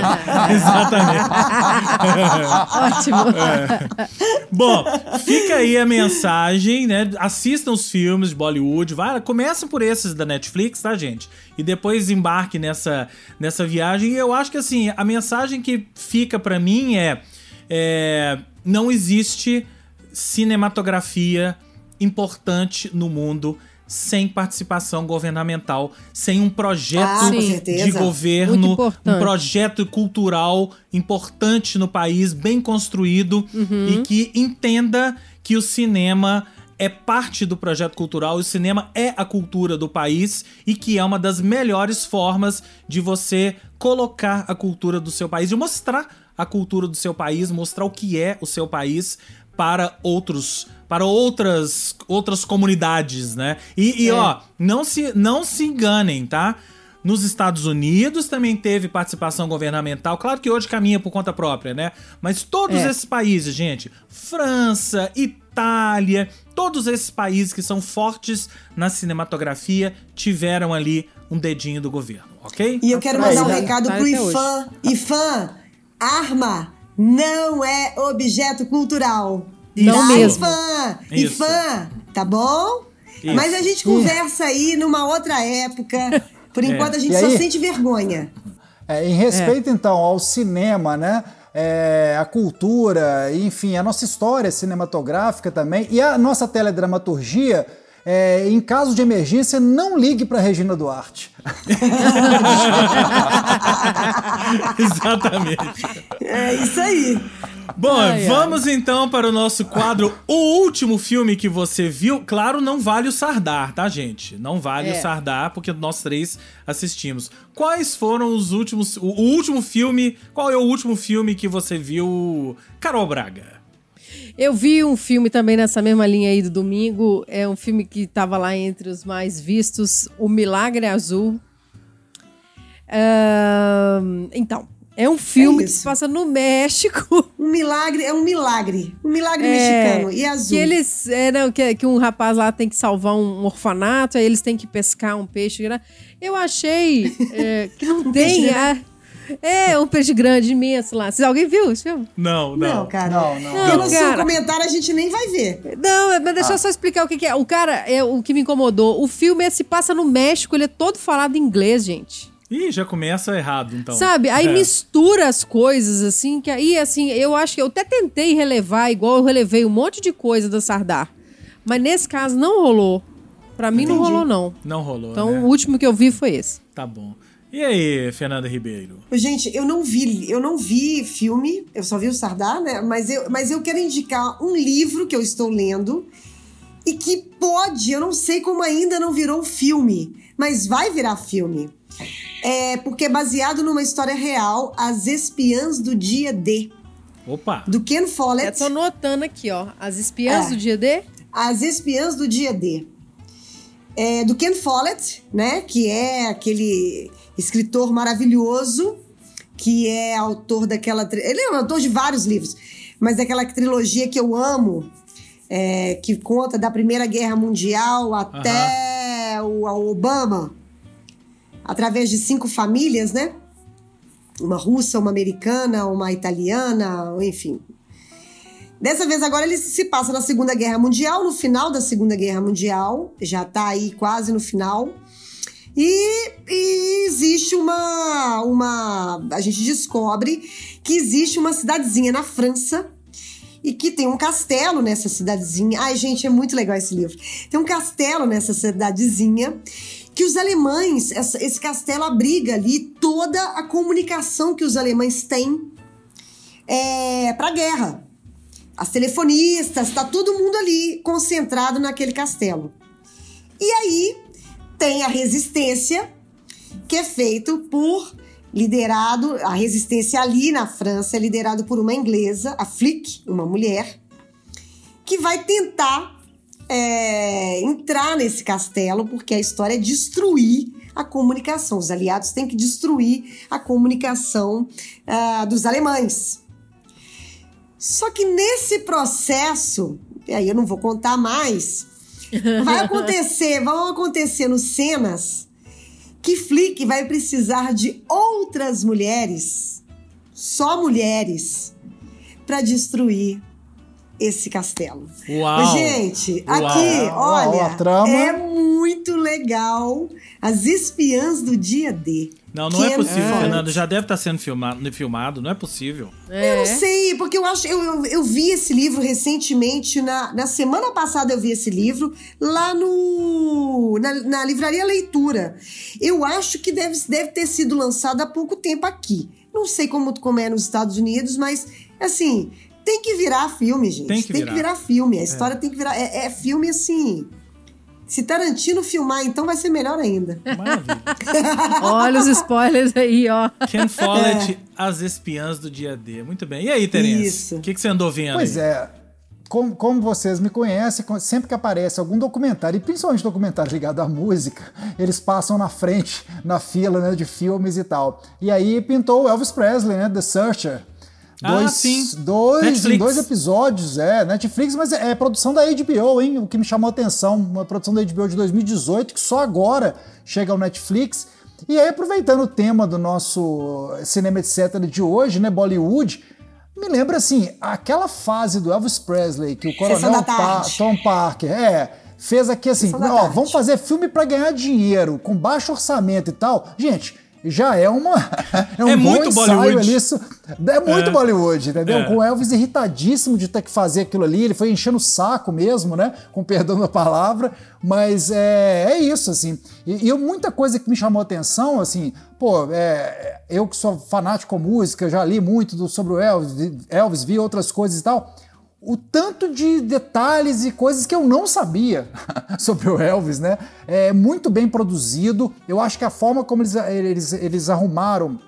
exatamente. Ótimo. É. Bom, fica aí a mensagem, né? Assistam os filmes de Bollywood Hollywood, começa por esses da Netflix, tá, gente? E depois embarque nessa, nessa viagem. E eu acho que, assim, a mensagem que fica para mim é, é: não existe cinematografia importante no mundo sem participação governamental, sem um projeto ah, de governo, um projeto cultural importante no país, bem construído uhum. e que entenda que o cinema é parte do projeto cultural e o cinema é a cultura do país e que é uma das melhores formas de você colocar a cultura do seu país, de mostrar a cultura do seu país, mostrar o que é o seu país para outros para outras outras comunidades, né? E, e é. ó, não se não se enganem, tá? Nos Estados Unidos também teve participação governamental. Claro que hoje caminha por conta própria, né? Mas todos é. esses países, gente, França, Itália, todos esses países que são fortes na cinematografia tiveram ali um dedinho do governo, ok? E eu quero mandar um recado tá pro IFAM. IFAM, arma não é objeto cultural. Não tá, mesmo. IFAM, IFAM, tá bom? Isso. Mas a gente conversa aí numa outra época. Por é. enquanto é. a gente só sente vergonha. É, em respeito, é. então, ao cinema, né? É, a cultura, enfim, a nossa história cinematográfica também e a nossa teledramaturgia. É, em caso de emergência, não ligue para Regina Duarte. Exatamente. É isso aí. Bom, ai, vamos ai. então para o nosso quadro O último filme que você viu. Claro, não vale o Sardar, tá, gente? Não vale é. o Sardar, porque nós três assistimos. Quais foram os últimos. O, o último filme. Qual é o último filme que você viu, Carol Braga? Eu vi um filme também nessa mesma linha aí do domingo. É um filme que estava lá entre os mais vistos, O Milagre Azul. Uh, então, é um filme é que se passa no México. Um milagre, é um milagre. Um milagre é, mexicano. E azul. Que eles. É, não, que, que um rapaz lá tem que salvar um orfanato, aí eles têm que pescar um peixe. Eu achei é, que não um tem. A, é, um peixe grande, imenso lá. Se alguém viu esse filme? Não, não. Não, cara. Não, não. Porque no seu comentário a gente nem vai ver. Não, mas deixa ah. eu só explicar o que, que, é. O cara, é o que me incomodou. O filme é, se passa no México, ele é todo falado em inglês, gente. Ih, já começa errado, então. Sabe? Aí é. mistura as coisas, assim, que aí, assim, eu acho que eu até tentei relevar, igual eu relevei um monte de coisa da Sardar. Mas nesse caso não rolou. Pra mim Entendi. não rolou, não. Não rolou. Então né? o último que eu vi foi esse. Tá bom. E aí, Fernanda Ribeiro? Gente, eu não vi, eu não vi filme, eu só vi o Sardar, né? Mas eu, mas eu quero indicar um livro que eu estou lendo e que pode, eu não sei como ainda não virou filme, mas vai virar filme. É, porque é baseado numa história real, As Espiãs do Dia D. Opa! Do Ken Follett. Eu tô notando aqui, ó. As Espiãs é. do Dia D? As Espiãs do Dia D. é do Ken Follett, né? Que é aquele escritor maravilhoso que é autor daquela. Ele é autor de vários livros, mas daquela trilogia que eu amo, é, que conta da Primeira Guerra Mundial até o, o Obama, através de cinco famílias, né? Uma russa, uma americana, uma italiana, enfim. Dessa vez agora ele se passa na Segunda Guerra Mundial, no final da Segunda Guerra Mundial, já tá aí quase no final. E, e, existe uma, uma. A gente descobre que existe uma cidadezinha na França e que tem um castelo nessa cidadezinha. Ai, gente, é muito legal esse livro. Tem um castelo nessa cidadezinha que os alemães, essa, esse castelo abriga ali toda a comunicação que os alemães têm é, para a guerra. As telefonistas, tá todo mundo ali concentrado naquele castelo. E aí tem a resistência, que é feito por liderado, a resistência ali na França é liderado por uma inglesa, a Flick, uma mulher, que vai tentar é, entrar nesse castelo, porque a história é destruir a comunicação. Os aliados têm que destruir a comunicação uh, dos alemães. Só que nesse processo, e aí eu não vou contar mais, Vai acontecer, vão acontecendo cenas que Flick vai precisar de outras mulheres, só mulheres, para destruir esse castelo. Uau! Gente, Uau. aqui, olha, Uau, é muito legal. As espiãs do dia D. Não, não é possível, é. Fernando. Já deve estar sendo filmado, filmado, não é possível. É. Eu não sei, porque eu acho. Eu, eu, eu, vi esse livro recentemente, na, na semana passada eu vi esse livro, lá no. na, na livraria Leitura. Eu acho que deve, deve ter sido lançado há pouco tempo aqui. Não sei como, como é nos Estados Unidos, mas assim, tem que virar filme, gente. Tem que, tem virar. que virar filme. A é. história é. tem que virar. É, é filme assim. Se Tarantino filmar, então vai ser melhor ainda. Maravilha. Olha os spoilers aí, ó. Ken Follett, é. As Espiãs do Dia D. Muito bem. E aí, Terence? Isso. O que, que você andou vendo Pois aí? é. Como, como, vocês me conhecem, sempre que aparece algum documentário, e principalmente documentário ligado à música, eles passam na frente, na fila né, de filmes e tal. E aí pintou o Elvis Presley, né? The Searcher. Dois, ah, sim. Dois, em dois episódios, é, Netflix, mas é, é, produção da HBO, hein? O que me chamou a atenção, uma produção da HBO de 2018, que só agora chega ao Netflix. E aí, aproveitando o tema do nosso cinema etc. de hoje, né? Bollywood, me lembra assim, aquela fase do Elvis Presley, que o Coronel pa Tom Parker, é, fez aqui assim, ó, vamos fazer filme para ganhar dinheiro, com baixo orçamento e tal. Gente, já é uma é um é muito Bollywood. Ali, isso, é muito é. Bollywood, entendeu? É. Com o Elvis irritadíssimo de ter que fazer aquilo ali, ele foi enchendo o saco mesmo, né? Com perdão da palavra, mas é, é isso, assim. E, e muita coisa que me chamou a atenção, assim, pô, é, eu que sou fanático com música, já li muito do, sobre o Elvis, Elvis, vi outras coisas e tal o tanto de detalhes e coisas que eu não sabia sobre o Elvis, né? É muito bem produzido. Eu acho que a forma como eles, eles, eles arrumaram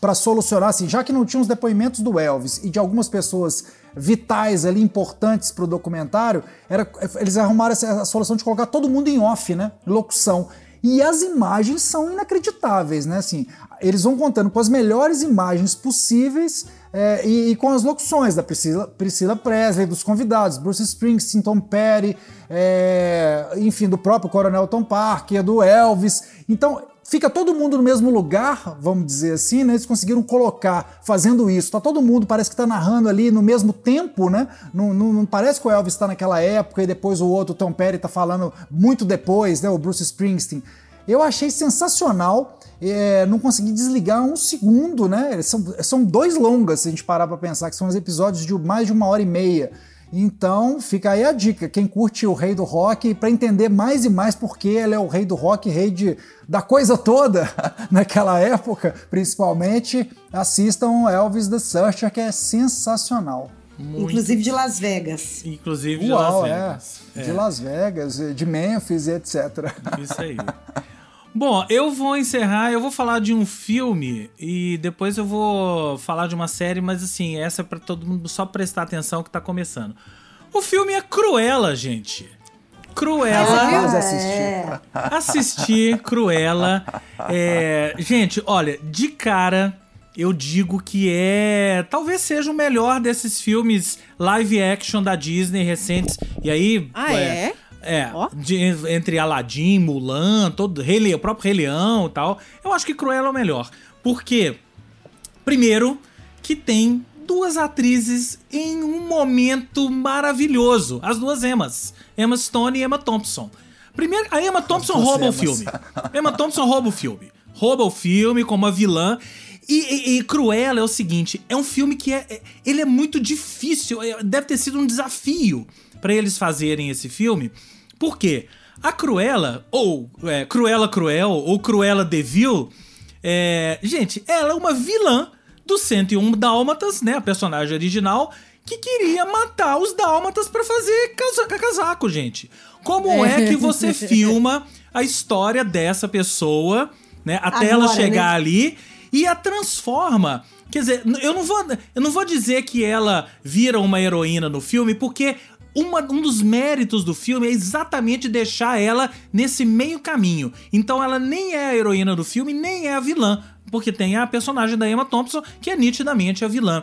para solucionar, assim, já que não tinha os depoimentos do Elvis e de algumas pessoas vitais ali, importantes para o documentário, era, eles arrumaram essa, a solução de colocar todo mundo em off, né? Locução. E as imagens são inacreditáveis, né? Assim, eles vão contando com as melhores imagens possíveis é, e, e, com as locuções da Priscila, Priscila Presley, dos convidados, Bruce Springsteen, Tom Petty, é, enfim, do próprio Coronel Tom Parker, do Elvis. Então, fica todo mundo no mesmo lugar, vamos dizer assim, né? Eles conseguiram colocar, fazendo isso. Tá todo mundo, parece que tá narrando ali no mesmo tempo, né? Não, não, não parece que o Elvis está naquela época e depois o outro, Tom Petty, tá falando muito depois, né? O Bruce Springsteen. Eu achei sensacional é, não consegui desligar um segundo, né? São, são dois longas, se a gente parar para pensar, que são os episódios de mais de uma hora e meia. Então fica aí a dica, quem curte o Rei do Rock, para entender mais e mais por que ele é o Rei do Rock, rei de, da coisa toda naquela época, principalmente, assistam Elvis the Searcher, que é sensacional. Muito. Inclusive de Las Vegas. Inclusive de Uau, Las é. Vegas. É. De Las Vegas, de Memphis e etc. Isso aí. Bom, eu vou encerrar, eu vou falar de um filme e depois eu vou falar de uma série, mas assim, essa é pra todo mundo só prestar atenção que tá começando. O filme é Cruella, gente. Cruella. Quase assisti. É. Assisti Cruella. É, gente, olha, de cara eu digo que é. Talvez seja o melhor desses filmes live action da Disney recentes. E aí. Ah, é? É, Ó. de- entre Aladdin, Mulan, todo, Rei Leão, o próprio Rei Leão e tal. Eu acho que Cruella é o melhor. Por quê? Primeiro, que tem duas atrizes em um momento maravilhoso. As duas Emmas. Emma Stone e Emma Thompson. Primeiro, a Emma Thompson duas rouba o filme. Emma Thompson rouba o filme. Rouba o filme como a vilã. E, e, e Cruella é o seguinte, é um filme que é, é- ele é muito difícil, é- deve ter sido um desafio pra eles fazerem esse filme. Por quê? A Cruella, ou é, Cruella Cruel, ou Cruella Devil, é, gente, ela é uma vilã do 101 Dálmatas, né? A personagem original, que queria matar os Dálmatas pra fazer casa- casaco, gente. Como é que você filma a história dessa pessoa, né? Até ela Agora, chegar né? ali e a transforma. Quer dizer, eu não vou, eu não vou dizer que ela vira uma heroína no filme, porque uma- um dos méritos do filme é exatamente deixar ela nesse meio caminho. Então ela nem é a heroína do filme, nem é a vilã, porque tem a personagem da Emma Thompson, que é nitidamente a vilã.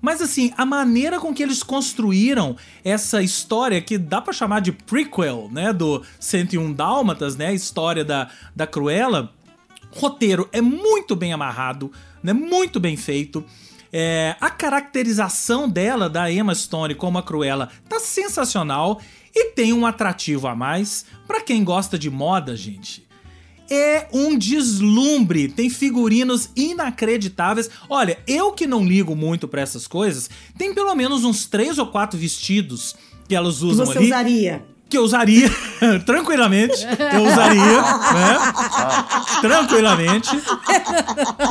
Mas assim, a maneira com que eles construíram essa história, que dá pra chamar de prequel, né, do 101 Dálmatas, né, a história da, da Cruella, roteiro é muito bem amarrado, né? Muito bem feito. É, a caracterização dela, da Emma Stone como a Cruella, tá sensacional e tem um atrativo a mais. Pra quem gosta de moda, gente, é um deslumbre. Tem figurinos inacreditáveis. Olha, eu que não ligo muito pra essas coisas, tem pelo menos uns três ou quatro vestidos que elas Que usam você ali usaria. Que eu usaria tranquilamente, eu usaria, né? Tranquilamente.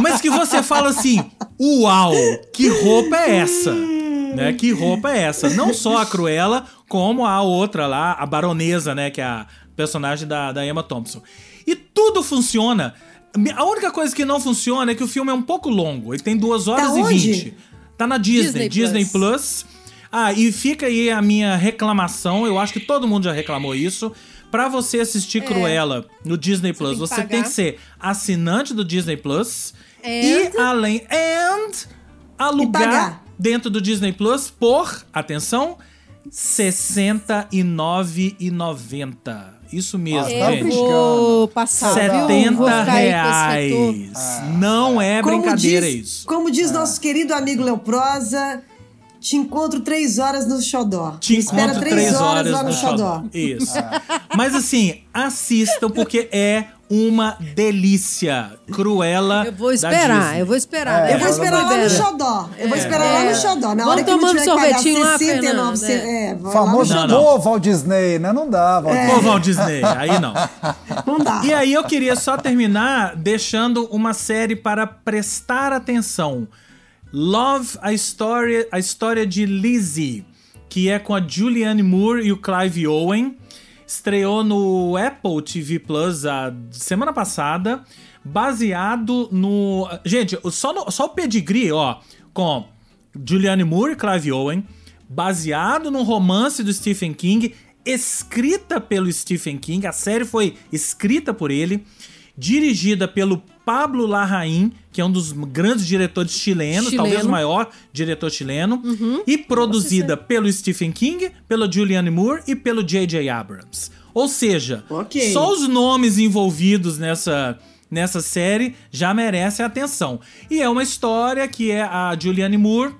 Mas que você fala assim: "Uau, que roupa é essa?" Né? Que roupa é essa? Não só a Cruella, como a outra lá, a baronesa, né, que é a personagem da, da Emma Thompson. E tudo funciona. A única coisa que não funciona é que o filme é um pouco longo. Ele tem 2 horas Tá e onde? 20. Tá na Disney, Disney Disney Plus. Ah, e fica aí a minha reclamação, eu acho que todo mundo já reclamou isso. Pra você assistir Cruella no Disney Plus, tem você pagar. tem que ser assinante do Disney Plus And- e além and alugar pagar. dentro do Disney Plus por, atenção, R$ 69,90. Isso mesmo, Ah, tá Eu gente. vou passar, viu? 70 Vou reais. setor. Não é Como brincadeira diz, isso. Como diz nosso querido amigo Leoprosa, te encontro três horas no Xodó. Te espera encontro três, três horas, lá no, no Xodó. Xodó. Isso. Mas assim, assistam porque é uma delícia. Cruella. Eu vou esperar, eu vou esperar. É, Eu vou esperar lá no. Xodó. Eu vou esperar lá É. no Xodó. Na Vamos hora tomando que pagar sorvetinho lá, 69 Fernanda, é. é, vou lá no Famoso Não, pô, Walt Disney, né? Não dá, Walt Disney. Ô, Walt Disney, aí não. Não dá. E aí eu queria só terminar deixando uma série para prestar atenção. Love, a história, a história de Lizzie, que é com a Julianne Moore e o Clive Owen. Estreou no Apple TV Plus a semana passada, baseado no... Gente, só, no- só o pedigree, ó, com Julianne Moore e Clive Owen, baseado num romance do Stephen King, escrita pelo Stephen King, a série foi escrita por ele, dirigida pelo Pablo Larraín, que é um dos grandes diretores chilenos, Chileno. talvez o maior diretor chileno, e produzida pelo Stephen King, pelo Julianne Moore e pelo J.J. Abrams. Ou seja, Ok. só os nomes envolvidos nessa nessa série já merecem atenção. E é uma história que é a Julianne Moore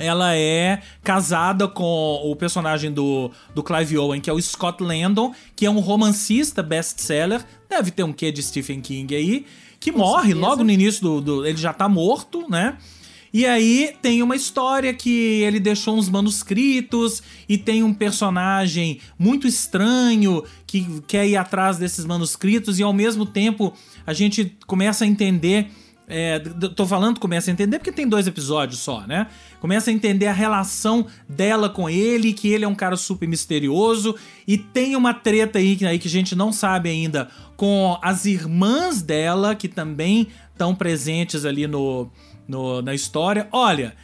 ela é casada com o personagem do, do Clive Owen, que é o Scott Landon, que é um romancista best-seller, deve ter um quê de Stephen King aí, que morre certeza. logo no início do, do- Ele já tá morto, né? E aí tem uma história que ele deixou uns manuscritos e tem um personagem muito estranho que quer ir atrás desses manuscritos e ao mesmo tempo a gente começa a entender é, tô falando, começa a entender porque tem dois episódios só, né? Começa a entender a relação dela com ele, que ele é um cara super misterioso, e tem uma treta aí, aí que a gente não sabe ainda com as irmãs dela, que também estão presentes ali no, no- na história. Olha,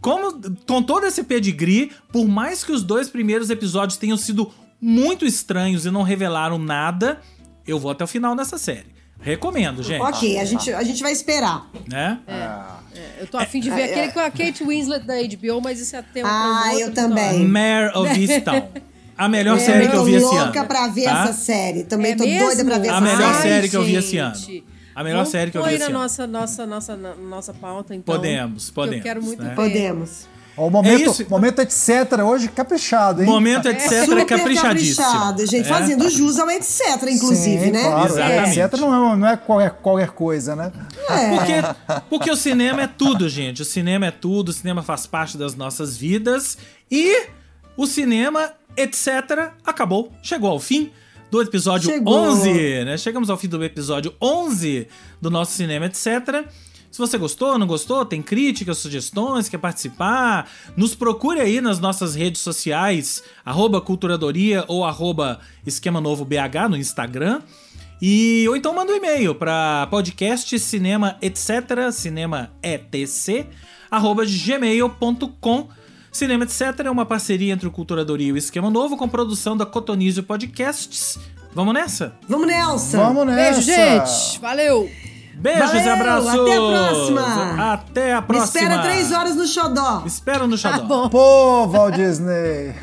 como com todo esse pedigree, por mais que os dois primeiros episódios tenham sido muito estranhos e não revelaram nada, eu vou até o final dessa série. Recomendo, gente. Ok, a gente, a gente vai esperar. Né? É, eu tô afim de ver É, aquele é. com a Kate Winslet da HBO, mas isso é tema Ah, pra eu também. Mare of Easttown. A melhor É, série eu que eu tô vi esse ano. louca pra ver tá? essa série. Também É tô doida pra ver mesmo? A essa melhor série. série que eu vi esse ano. A melhor Vamos série que eu vi na esse ano. nossa, nossa, nossa, na- nossa pauta, então. Podemos, que podemos, Eu quero muito né? ver. Podemos. Ó, o momento, É isso. momento etc. hoje caprichado, hein? Momento, etc. É Super caprichadíssimo. caprichado, gente. É? Fazendo jus ao etc, inclusive, Sim, né? Claro, Exatamente. etc. Não é, não é qualquer, qualquer coisa, né? É. Porque, porque o cinema é tudo, gente. O cinema é tudo, o cinema faz parte das nossas vidas. E o cinema, etc., acabou. Chegou ao fim do episódio Chegou. 11, né? Chegamos ao fim do episódio 11 do nosso cinema, etc. Se você gostou, não gostou, tem críticas, sugestões, quer participar, nos procure aí nas nossas redes sociais, arroba Culturadoria ou arroba Esquema Novo BH no Instagram. E, ou então manda um e-mail para podcast cinema etc, cinema etc, arroba gmail.com. Cinema etc é uma parceria entre o Culturadoria e o Esquema Novo com produção da Cotonizio Podcasts. Vamos nessa? Vamos, Nelson. Vamos nessa. Beijo, gente. Valeu. Beijos e Valeu, abraços! até a próxima. Até a Me próxima! espera três horas no xodó. Me espera no Tá Xadó. bom. Pô, Walt Disney.